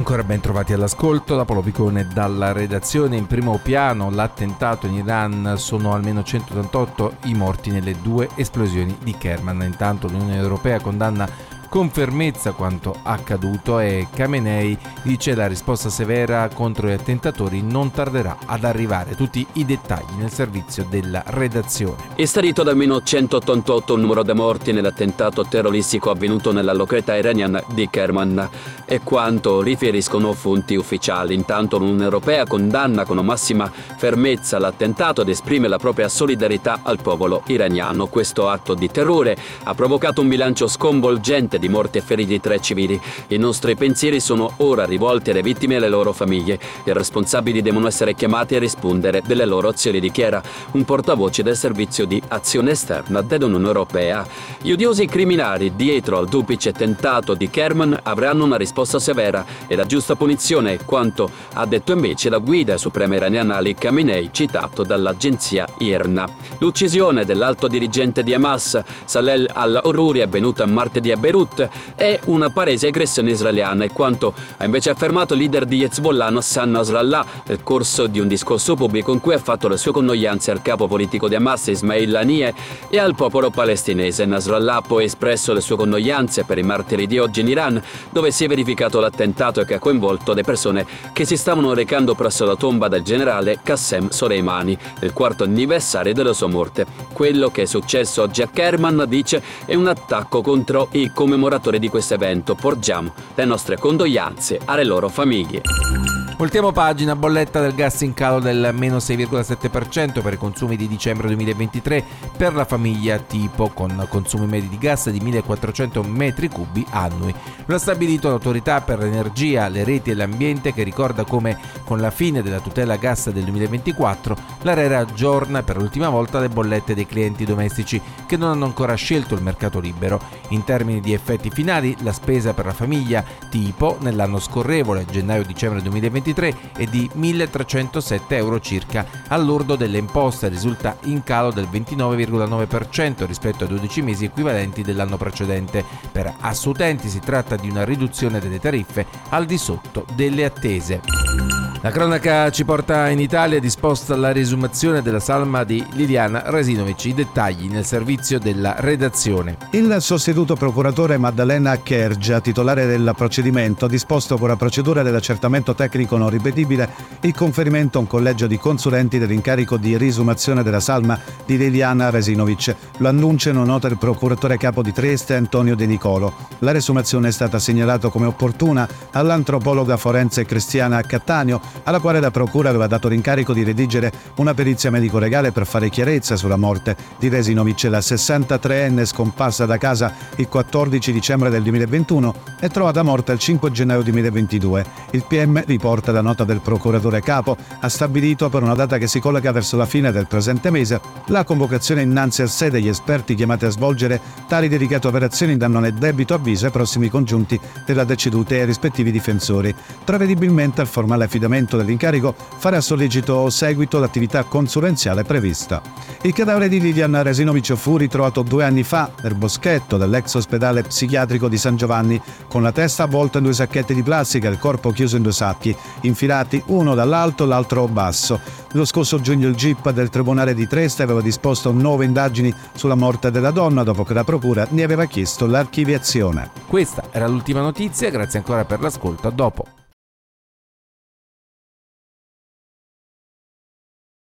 ancora ben trovati all'ascolto da Polo Picone dalla redazione in primo piano l'attentato in Iran sono almeno 188 i morti nelle due esplosioni di Kerman intanto l'Unione Europea condanna con fermezza quanto accaduto e Khamenei dice la risposta severa contro gli attentatori non tarderà ad arrivare. Tutti i dettagli nel servizio della redazione. È starito da almeno 188 il numero di morti nell'attentato terroristico avvenuto nella località iraniana di Kerman e quanto riferiscono fonti ufficiali. Intanto l'Unione Europea condanna con massima fermezza l'attentato ed esprime la propria solidarietà al popolo iraniano. Questo atto di terrore ha provocato un bilancio sconvolgente di morti e feriti tra i civili. I nostri pensieri sono ora rivolti alle vittime e alle loro famiglie. I responsabili devono essere chiamati a rispondere delle loro azioni, dichiara un portavoce del servizio di azione esterna dell'Unione Europea. Gli odiosi criminali dietro al duplice tentato di Kerman avranno una risposta severa e la giusta punizione, quanto ha detto invece la guida suprema iraniana Ali Khamenei, citato dall'agenzia IRNA. L'uccisione dell'alto dirigente di Hamas, Salel al-Ururi, avvenuta martedì a Beirut è una palese aggressione israeliana, e quanto ha invece affermato il leader di Hezbollah Nassan Nasrallah nel corso di un discorso pubblico in cui ha fatto le sue condoglianze al capo politico di Hamas Ismail Haniyeh e al popolo palestinese. Nasrallah ha poi espresso le sue condoglianze per i martiri di oggi in Iran, dove si è verificato l'attentato che ha coinvolto le persone che si stavano recando presso la tomba del generale Qassem Soleimani, il quarto anniversario della sua morte. Quello che è successo oggi a Kerman, dice, è un attacco contro i commemoratori di questo evento porgiamo le nostre condoglianze alle loro famiglie. Voltiamo pagina, bolletta del gas in calo del meno 6,7% per i consumi di dicembre 2023 per la famiglia tipo con consumi medi di gas di 1400 metri cubi annui. Lo ha stabilito l'autorità per l'energia, le reti e l'ambiente che ricorda come con la fine della tutela gas del 2024 l'ARERA aggiorna per l'ultima volta le bollette dei clienti domestici che non hanno ancora scelto il mercato libero. In termini di effetti finali, la spesa per la famiglia tipo nell'anno scorrevole, gennaio-dicembre 2023, 2023 è di 1.307 euro circa. All'ordo delle imposte risulta in calo del 29,9% rispetto ai 12 mesi equivalenti dell'anno precedente. Per Assutenti si tratta di una riduzione delle tariffe al di sotto delle attese. La cronaca ci porta in Italia disposta la riesumazione della salma di Liliana Rasinovic. I dettagli nel servizio della redazione. Il sostituto procuratore Maddalena Kergia, titolare del procedimento, ha disposto con la procedura dell'accertamento tecnico non ripetibile il conferimento a un collegio di consulenti dell'incarico di riesumazione della salma di Liliana Rasinovic. Lo annuncia una nota il procuratore capo di Trieste Antonio De Nicolo. La riesumazione è stata segnalata come opportuna all'antropologa forense Cristiana Cattaneo alla quale la Procura aveva dato l'incarico di redigere una perizia medico-legale per fare chiarezza sulla morte di Resinovic, la 63enne scomparsa da casa il 14 dicembre del 2021 e trovata morta il 5 gennaio 2022. Il PM, riporta la nota del procuratore capo, ha stabilito per una data che si colloca verso la fine del presente mese la convocazione innanzi al sé degli esperti chiamati a svolgere tali delicate operazioni danno nel debito avviso ai prossimi congiunti della deceduta e ai rispettivi difensori. Prevedibilmente al formale affidamento affidamento dell'incarico farà sollecito seguito all'attività consulenziale prevista. Il cadavere di Lilian Resinovic fu ritrovato due anni fa nel boschetto dell'ex ospedale psichiatrico di San Giovanni, con la testa avvolta in due sacchetti di plastica e il corpo chiuso in due sacchi, infilati uno dall'alto e l'altro basso. Lo scorso giugno il GIP del Tribunale di Trieste aveva disposto nuove indagini sulla morte della donna dopo che la Procura ne aveva chiesto l'archiviazione. Questa era l'ultima notizia, grazie ancora per l'ascolto, a dopo.